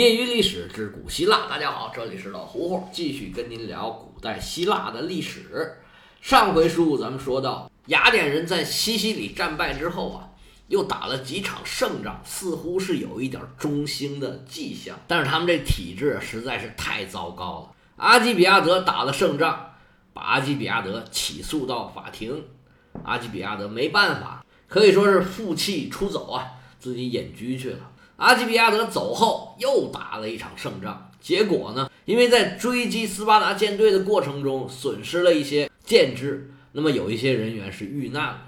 业余历史之古希腊，大家好，这里是老胡胡，继续跟您聊古代希腊的历史。上回书咱们说到，雅典人在西西里战败之后啊，又打了几场胜仗，似乎是有一点中兴的迹象。但是他们这体质实在是太糟糕了。阿基比亚德打了胜仗，把阿基比亚德起诉到法庭，阿基比亚德没办法，可以说是负气出走啊，自己隐居去了。阿基比亚德走后，又打了一场胜仗。结果呢？因为在追击斯巴达舰队的过程中，损失了一些舰只，那么有一些人员是遇难了。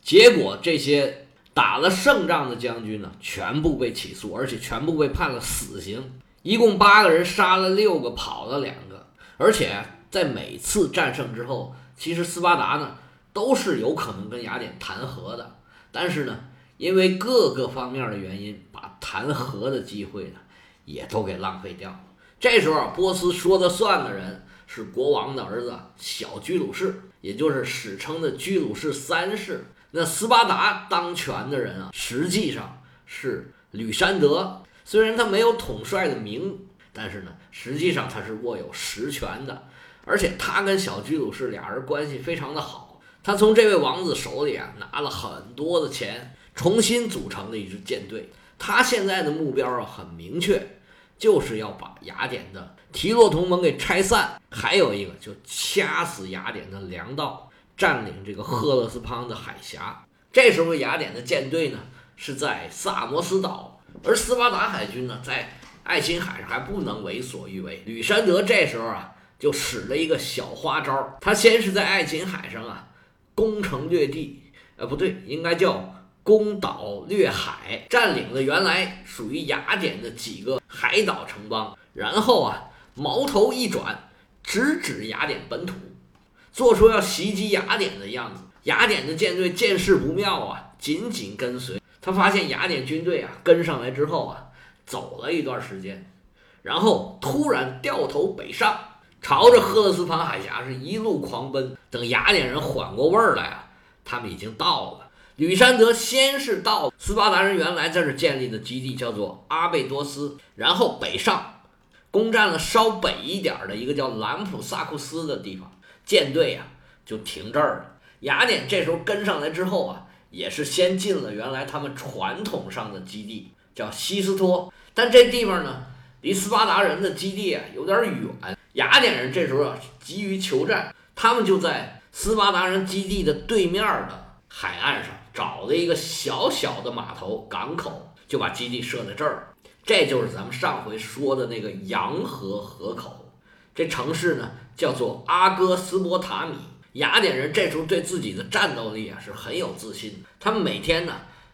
结果这些打了胜仗的将军呢，全部被起诉，而且全部被判了死刑。一共八个人，杀了六个，跑了两个。而且在每次战胜之后，其实斯巴达呢都是有可能跟雅典谈和的，但是呢。因为各个方面的原因，谈和的机会呢，也都给浪费掉了。这时候，波斯说了算的人是国王的儿子小居鲁士，也就是史称的居鲁士三世。那斯巴达当权的人啊，实际上是吕山德。虽然他没有统帅的名，但是呢，实际上他是握有实权的。而且他跟小居鲁士俩人关系非常的好，他从这位王子手里啊拿了很多的钱。重新组成了一支舰队，他现在的目标啊很明确，就是要把雅典的提洛同盟给拆散，还有一个就掐死雅典的粮道，占领这个赫勒斯滂的海峡。这时候雅典的舰队呢是在萨摩斯岛，而斯巴达海军呢在爱琴海上还不能为所欲为。吕山德这时候啊就使了一个小花招，他先是在爱琴海上啊攻城略地，呃不对，应该叫。攻岛掠海，占领了原来属于雅典的几个海岛城邦，然后啊，矛头一转，直指雅典本土，做出要袭击雅典的样子。雅典的舰队见势不妙啊，紧紧跟随。他发现雅典军队啊跟上来之后啊，走了一段时间，然后突然掉头北上，朝着赫勒斯滂海峡是一路狂奔。等雅典人缓过味儿来啊，他们已经到了。吕山德先是到斯巴达人原来在这建立的基地，叫做阿贝多斯，然后北上，攻占了稍北一点的一个叫兰普萨库斯的地方，舰队啊就停这儿了。雅典这时候跟上来之后啊，也是先进了原来他们传统上的基地，叫西斯托，但这地方呢离斯巴达人的基地啊有点远。雅典人这时候啊急于求战，他们就在斯巴达人基地的对面的海岸上。找了一个小小的码头港口，就把基地设在这儿。这就是咱们上回说的那个洋河河口。这城市呢叫做阿哥斯波塔米。雅典人这时候对自己的战斗力啊是很有自信。他们每天呢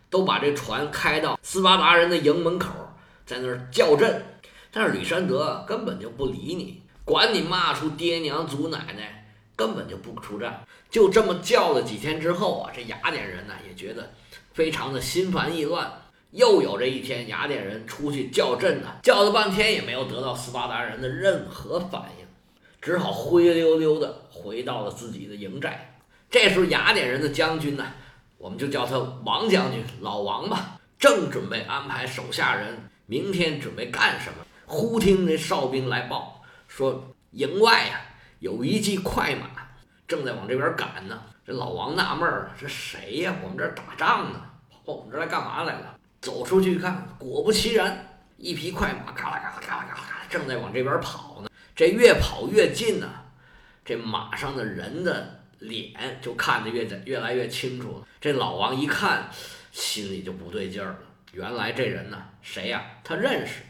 都把这船开到斯巴达人的营门口，在那儿叫阵。但是吕山德根本就不理你，管你骂出爹娘祖奶奶。根本就不出战，就这么叫了几天之后啊，这雅典人呢也觉得非常的心烦意乱。又有这一天，雅典人出去叫阵呢，叫了半天也没有得到斯巴达人的任何反应，只好灰溜溜的回到了自己的营寨。这时候，雅典人的将军呢，我们就叫他王将军，老王吧，正准备安排手下人明天准备干什么，忽听那哨兵来报说，营外呀。有一骑快马正在往这边赶呢，这老王纳闷儿这谁呀？我们这儿打仗呢，跑我们这儿来干嘛来了？走出去一看，果不其然，一匹快马嘎啦嘎啦嘎啦嘎啦，正在往这边跑呢。这越跑越近呢，这马上的人的脸就看得越越来越清楚了。这老王一看，心里就不对劲儿了。原来这人呢，谁呀？他认识，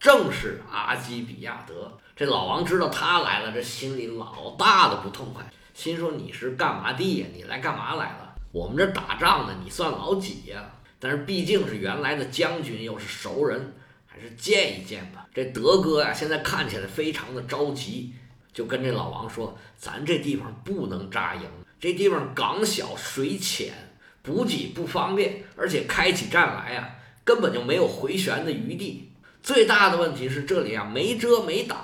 正是阿基比亚德。这老王知道他来了，这心里老大的不痛快，心说你是干嘛的呀？你来干嘛来了？我们这打仗呢，你算老几呀？但是毕竟是原来的将军，又是熟人，还是见一见吧。这德哥呀，现在看起来非常的着急，就跟这老王说：“咱这地方不能扎营，这地方港小水浅，补给不方便，而且开起战来呀，根本就没有回旋的余地。最大的问题是这里啊，没遮没挡。”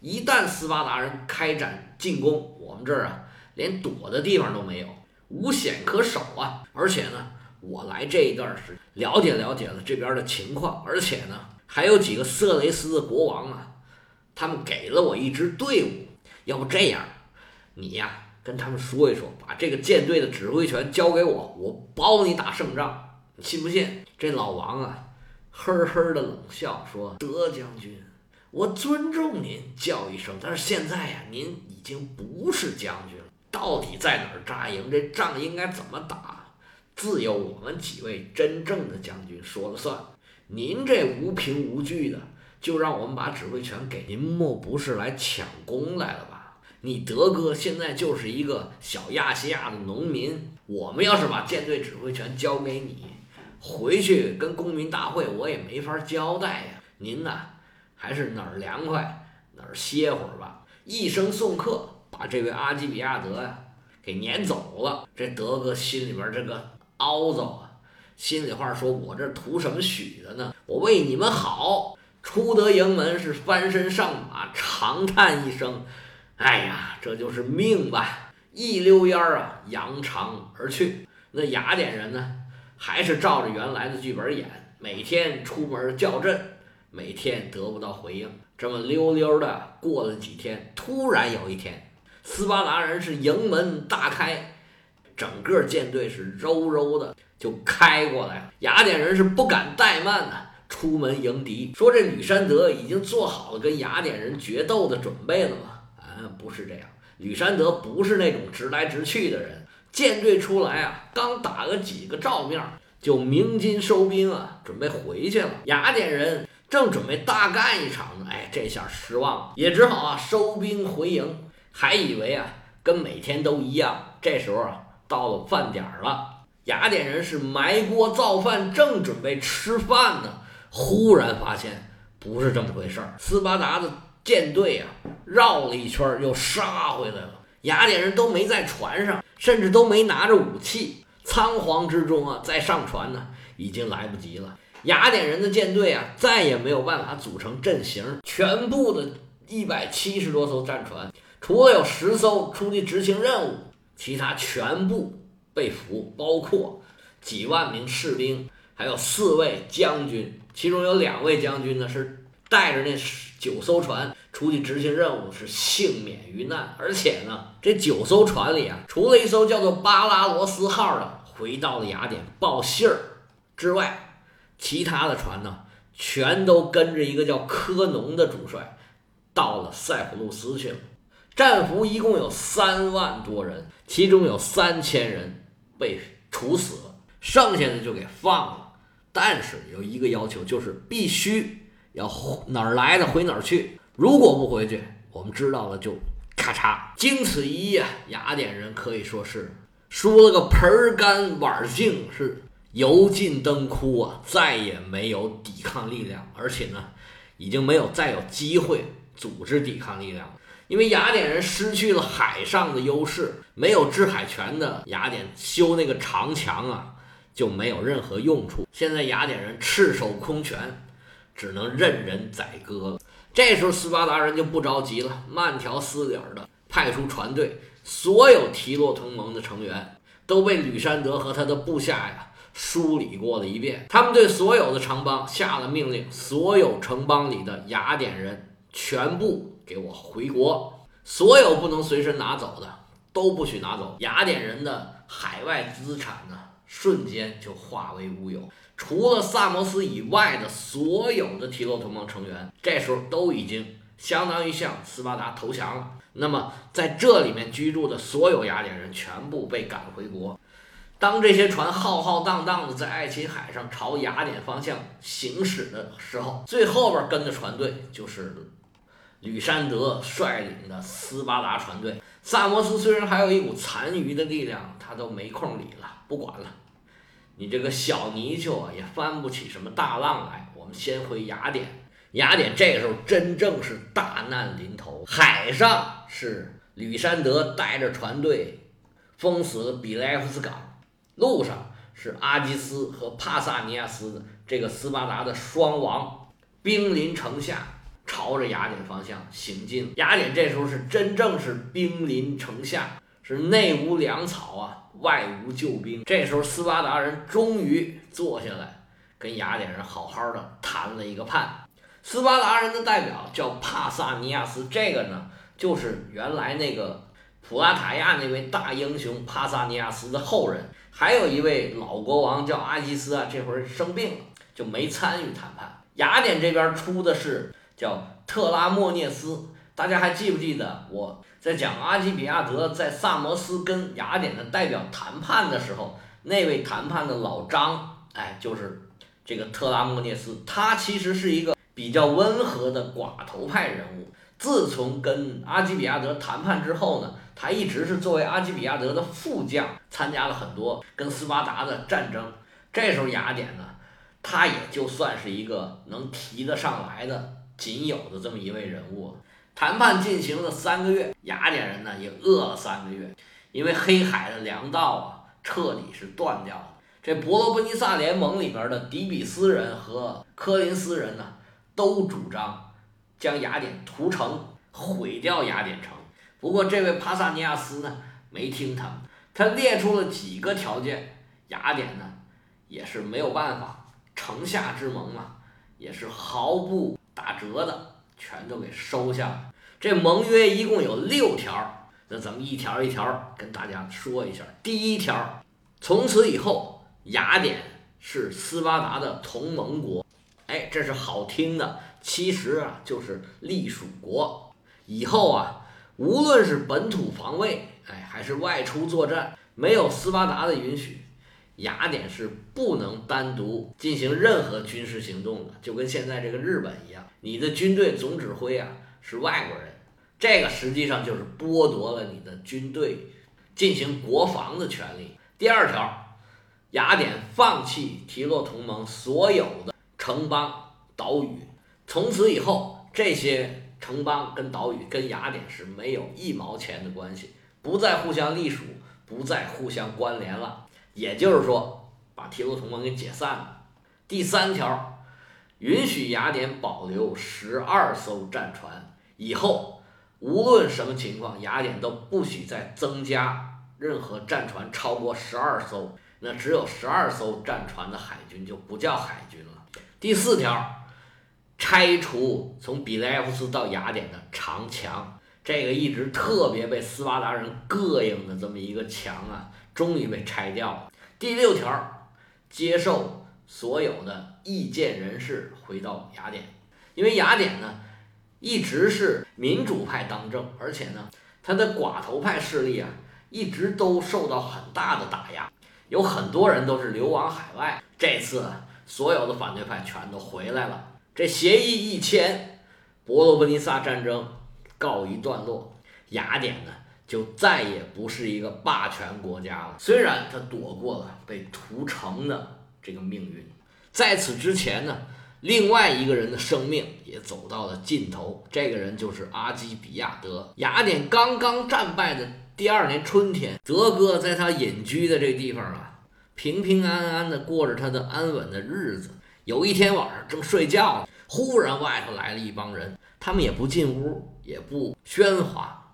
一旦斯巴达人开展进攻，我们这儿啊连躲的地方都没有，无险可守啊！而且呢，我来这一段是了解了解了这边的情况，而且呢还有几个色雷斯的国王啊，他们给了我一支队伍。要不这样，你呀跟他们说一说，把这个舰队的指挥权交给我，我保你打胜仗。你信不信？”这老王啊，呵呵的冷笑说：“德将军，我尊重您叫一声，但是现在呀，您已经不是将军了。到底在哪儿扎营？这仗应该怎么打？自有我们几位真正的将军说了算。”您这无凭无据的，就让我们把指挥权给您，莫不是来抢功来了吧？你德哥现在就是一个小亚细亚的农民，我们要是把舰队指挥权交给你，回去跟公民大会我也没法交代呀。您呐，还是哪儿凉快哪儿歇会儿吧。一声送客，把这位阿基比亚德呀给撵走了。这德哥心里边这个凹糟啊！心里话说：“我这图什么许的呢？我为你们好，出得营门是翻身上马，长叹一声：‘哎呀，这就是命吧！’一溜烟儿啊，扬长而去。那雅典人呢，还是照着原来的剧本演，每天出门叫阵，每天得不到回应。这么溜溜的过了几天，突然有一天，斯巴达人是营门大开，整个舰队是柔柔的。”就开过来了，雅典人是不敢怠慢呐，出门迎敌。说这吕山德已经做好了跟雅典人决斗的准备了吗？啊，不是这样，吕山德不是那种直来直去的人。舰队出来啊，刚打了几个照面，就鸣金收兵啊，准备回去了。雅典人正准备大干一场呢，哎，这下失望了，也只好啊收兵回营。还以为啊跟每天都一样，这时候啊到了饭点儿了。雅典人是埋锅造饭，正准备吃饭呢，忽然发现不是这么回事儿。斯巴达的舰队啊，绕了一圈又杀回来了。雅典人都没在船上，甚至都没拿着武器，仓皇之中啊，再上船呢，已经来不及了。雅典人的舰队啊，再也没有办法组成阵型，全部的一百七十多艘战船，除了有十艘出去执行任务，其他全部。被俘，包括几万名士兵，还有四位将军，其中有两位将军呢是带着那九艘船出去执行任务，是幸免于难。而且呢，这九艘船里啊，除了一艘叫做巴拉罗斯号的回到了雅典报信儿之外，其他的船呢，全都跟着一个叫科农的主帅到了塞浦路斯去了。战俘一共有三万多人，其中有三千人。被处死了，剩下的就给放了，但是有一个要求，就是必须要哪儿来的回哪儿去，如果不回去，我们知道了就咔嚓。经此一役，雅典人可以说是输了个盆干碗净，是油尽灯枯啊，再也没有抵抗力量，而且呢，已经没有再有机会组织抵抗力量了。因为雅典人失去了海上的优势，没有制海权的雅典修那个长墙啊，就没有任何用处。现在雅典人赤手空拳，只能任人宰割了。这时候斯巴达人就不着急了，慢条斯理的派出船队，所有提洛同盟的成员都被吕山德和他的部下呀梳理过了一遍。他们对所有的城邦下了命令，所有城邦里的雅典人全部。给我回国，所有不能随身拿走的都不许拿走。雅典人的海外资产呢，瞬间就化为乌有。除了萨摩斯以外的所有的提洛同盟成员，这时候都已经相当于向斯巴达投降了。那么在这里面居住的所有雅典人全部被赶回国。当这些船浩浩荡荡的在爱琴海上朝雅典方向行驶的时候，最后边跟的船队就是。吕山德率领的斯巴达船队，萨摩斯虽然还有一股残余的力量，他都没空理了，不管了。你这个小泥鳅啊，也翻不起什么大浪来。我们先回雅典。雅典这个时候真正是大难临头，海上是吕山德带着船队封死了比莱夫斯港，路上是阿基斯和帕萨尼亚斯的这个斯巴达的双王兵临城下。朝着雅典方向行进，雅典这时候是真正是兵临城下，是内无粮草啊，外无救兵。这时候斯巴达人终于坐下来，跟雅典人好好的谈了一个判。斯巴达人的代表叫帕萨尼亚斯，这个呢就是原来那个普拉塔亚那位大英雄帕萨尼亚斯的后人。还有一位老国王叫阿基斯啊，这会儿生病了，就没参与谈判。雅典这边出的是叫特拉莫涅斯，大家还记不记得我在讲阿基比亚德在萨摩斯跟雅典的代表谈判的时候，那位谈判的老张，哎，就是这个特拉莫涅斯，他其实是一个比较温和的寡头派人物。自从跟阿基比亚德谈判之后呢，他一直是作为阿基比亚德的副将，参加了很多跟斯巴达的战争。这时候雅典呢？他也就算是一个能提得上来的仅有的这么一位人物。谈判进行了三个月，雅典人呢也饿了三个月，因为黑海的粮道啊彻底是断掉了。这伯罗奔尼撒联盟里边的底比斯人和科林斯人呢，都主张将雅典屠城，毁掉雅典城。不过这位帕萨尼亚斯呢没听他，他列出了几个条件，雅典呢也是没有办法。城下之盟嘛，也是毫不打折的，全都给收下了。这盟约一共有六条，那咱们一条一条跟大家说一下。第一条，从此以后，雅典是斯巴达的同盟国。哎，这是好听的，其实啊就是隶属国。以后啊，无论是本土防卫，哎，还是外出作战，没有斯巴达的允许。雅典是不能单独进行任何军事行动的，就跟现在这个日本一样，你的军队总指挥啊是外国人，这个实际上就是剥夺了你的军队进行国防的权利。第二条，雅典放弃提洛同盟所有的城邦岛屿，从此以后，这些城邦跟岛屿跟雅典是没有一毛钱的关系，不再互相隶属，不再互相关联了。也就是说，把提洛同盟给解散了。第三条，允许雅典保留十二艘战船，以后无论什么情况，雅典都不许再增加任何战船超过十二艘。那只有十二艘战船的海军就不叫海军了。第四条，拆除从比雷埃夫斯到雅典的长墙，这个一直特别被斯巴达人膈应的这么一个墙啊。终于被拆掉了。第六条，接受所有的意见人士回到雅典，因为雅典呢一直是民主派当政，而且呢他的寡头派势力啊一直都受到很大的打压，有很多人都是流亡海外。这次所有的反对派全都回来了，这协议一签，伯罗奔尼撒战争告一段落，雅典呢。就再也不是一个霸权国家了。虽然他躲过了被屠城的这个命运，在此之前呢，另外一个人的生命也走到了尽头。这个人就是阿基比亚德。雅典刚刚战败的第二年春天，德哥在他隐居的这个地方啊，平平安安的过着他的安稳的日子。有一天晚上正睡觉呢，忽然外头来了一帮人，他们也不进屋，也不喧哗。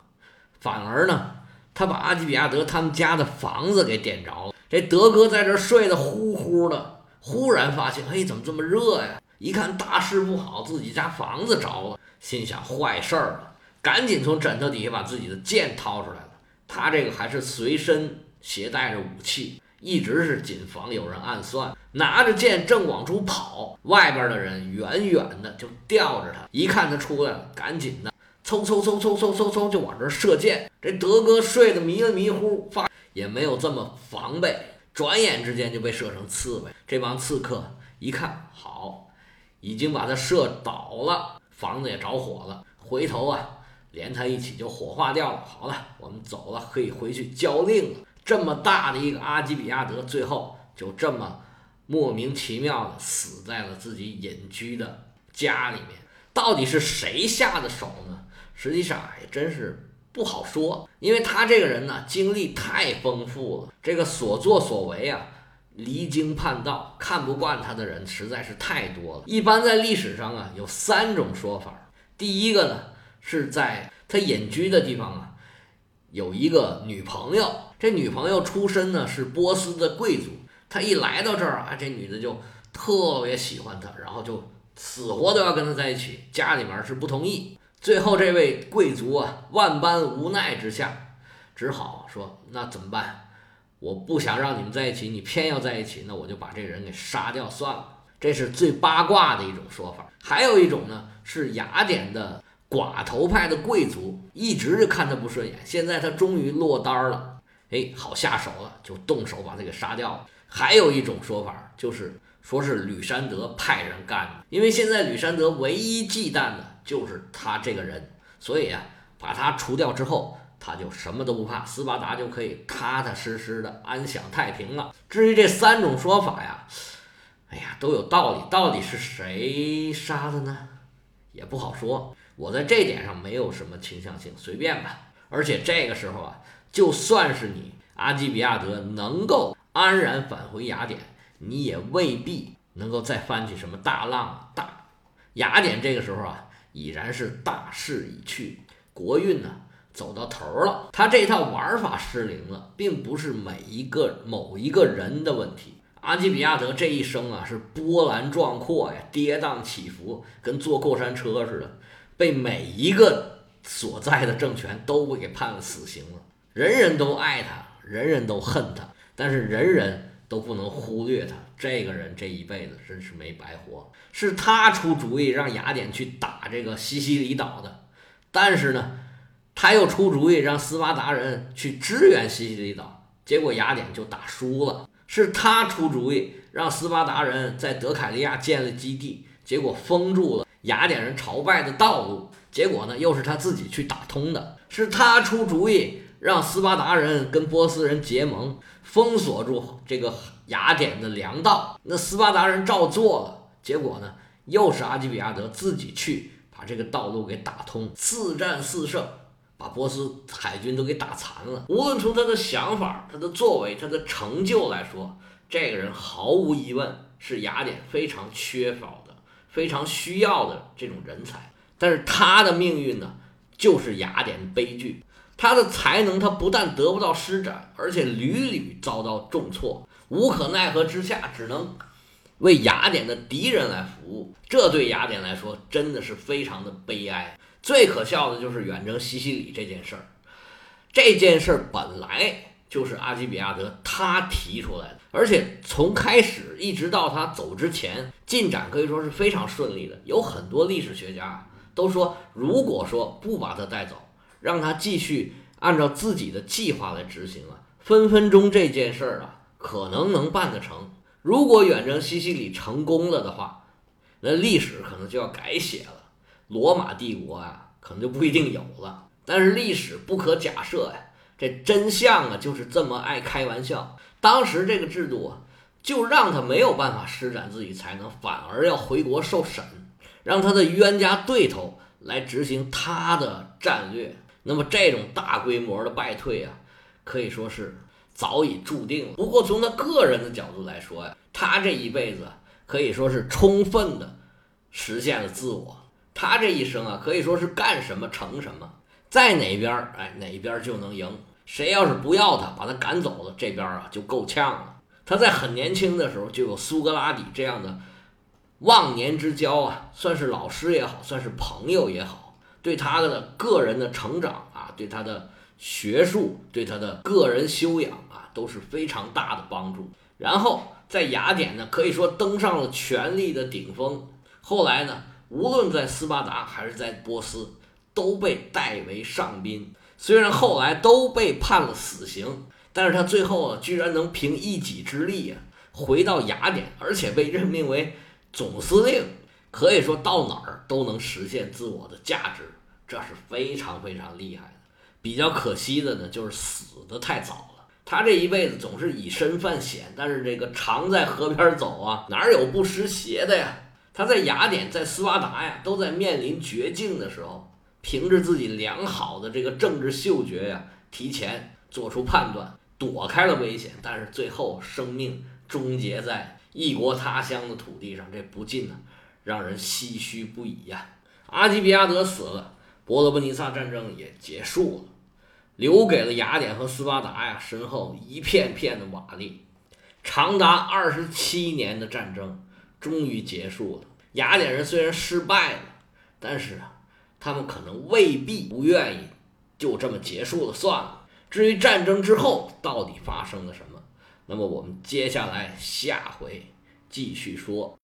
反而呢，他把阿基比亚德他们家的房子给点着了。这德哥在这睡得呼呼的，忽然发现，嘿，怎么这么热呀？一看大事不好，自己家房子着了，心想坏事儿了，赶紧从枕头底下把自己的剑掏出来了。他这个还是随身携带着武器，一直是谨防有人暗算。拿着剑正往出跑，外边的人远远的就吊着他，一看他出来了，赶紧的。嗖嗖嗖嗖嗖嗖嗖就往这射箭，这德哥睡得迷了迷糊，发也没有这么防备，转眼之间就被射成刺猬。这帮刺客一看，好，已经把他射倒了，房子也着火了，回头啊，连他一起就火化掉了。好了，我们走了，可以回去交令了。这么大的一个阿基比亚德，最后就这么莫名其妙的死在了自己隐居的家里面。到底是谁下的手呢？实际上也真是不好说，因为他这个人呢，经历太丰富了，这个所作所为啊，离经叛道，看不惯他的人实在是太多了。一般在历史上啊，有三种说法。第一个呢，是在他隐居的地方啊，有一个女朋友，这女朋友出身呢是波斯的贵族，他一来到这儿啊，这女的就特别喜欢他，然后就死活都要跟他在一起，家里面是不同意。最后这位贵族啊，万般无奈之下，只好说：“那怎么办？我不想让你们在一起，你偏要在一起，那我就把这人给杀掉算了。”这是最八卦的一种说法。还有一种呢，是雅典的寡头派的贵族，一直就看他不顺眼，现在他终于落单了，哎，好下手了，就动手把他给杀掉了。还有一种说法，就是说是吕山德派人干的，因为现在吕山德唯一忌惮的就是他这个人，所以啊，把他除掉之后，他就什么都不怕，斯巴达就可以踏踏实实的安享太平了。至于这三种说法呀。哎呀，都有道理，到底是谁杀的呢？也不好说。我在这点上没有什么倾向性，随便吧。而且这个时候啊，就算是你阿基比亚德能够安然返回雅典，你也未必能够再翻起什么大浪。大雅典这个时候啊，已然是大势已去，国运呢走到头了。他这套玩法失灵了，并不是每一个某一个人的问题。阿基比亚德这一生啊，是波澜壮阔呀，跌宕起伏，跟坐过山车似的，被每一个所在的政权都会给判了死刑了。人人都爱他，人人都恨他，但是人人都不能忽略他。这个人这一辈子真是没白活，是他出主意让雅典去打这个西西里岛的，但是呢，他又出主意让斯巴达人去支援西西里岛，结果雅典就打输了。是他出主意让斯巴达人在德凯利亚建了基地，结果封住了雅典人朝拜的道路。结果呢，又是他自己去打通的。是他出主意让斯巴达人跟波斯人结盟，封锁住这个雅典的粮道。那斯巴达人照做了，结果呢，又是阿基比亚德自己去把这个道路给打通，四战四胜。把波斯海军都给打残了。无论从他的想法、他的作为、他的成就来说，这个人毫无疑问是雅典非常缺少、非常需要的这种人才。但是他的命运呢，就是雅典的悲剧。他的才能，他不但得不到施展，而且屡屡遭到重挫。无可奈何之下，只能为雅典的敌人来服务。这对雅典来说，真的是非常的悲哀。最可笑的就是远征西西里这件事儿，这件事儿本来就是阿基比亚德他提出来的，而且从开始一直到他走之前，进展可以说是非常顺利的。有很多历史学家都说，如果说不把他带走，让他继续按照自己的计划来执行了，分分钟这件事儿啊可能能办得成。如果远征西西里成功了的话，那历史可能就要改写了。罗马帝国啊，可能就不一定有了。但是历史不可假设呀，这真相啊就是这么爱开玩笑。当时这个制度啊，就让他没有办法施展自己才能，反而要回国受审，让他的冤家对头来执行他的战略。那么这种大规模的败退啊，可以说是早已注定了。不过从他个人的角度来说呀，他这一辈子可以说是充分的实现了自我。他这一生啊，可以说是干什么成什么，在哪边，哎，哪边就能赢。谁要是不要他，把他赶走了，这边啊就够呛了。他在很年轻的时候就有苏格拉底这样的忘年之交啊，算是老师也好，算是朋友也好，对他的个人的成长啊，对他的学术，对他的个人修养啊，都是非常大的帮助。然后在雅典呢，可以说登上了权力的顶峰。后来呢？无论在斯巴达还是在波斯，都被代为上宾。虽然后来都被判了死刑，但是他最后啊，居然能凭一己之力啊，回到雅典，而且被任命为总司令，可以说到哪儿都能实现自我的价值，这是非常非常厉害的。比较可惜的呢，就是死的太早了。他这一辈子总是以身犯险，但是这个常在河边走啊，哪有不湿鞋的呀？他在雅典，在斯巴达呀，都在面临绝境的时候，凭着自己良好的这个政治嗅觉呀，提前做出判断，躲开了危险，但是最后生命终结在异国他乡的土地上，这不禁呢让人唏嘘不已呀。阿基比亚德死了，伯罗奔尼撒战争也结束了，留给了雅典和斯巴达呀身后一片片的瓦砾，长达二十七年的战争。终于结束了。雅典人虽然失败了，但是啊，他们可能未必不愿意就这么结束了算了。至于战争之后到底发生了什么，那么我们接下来下回继续说。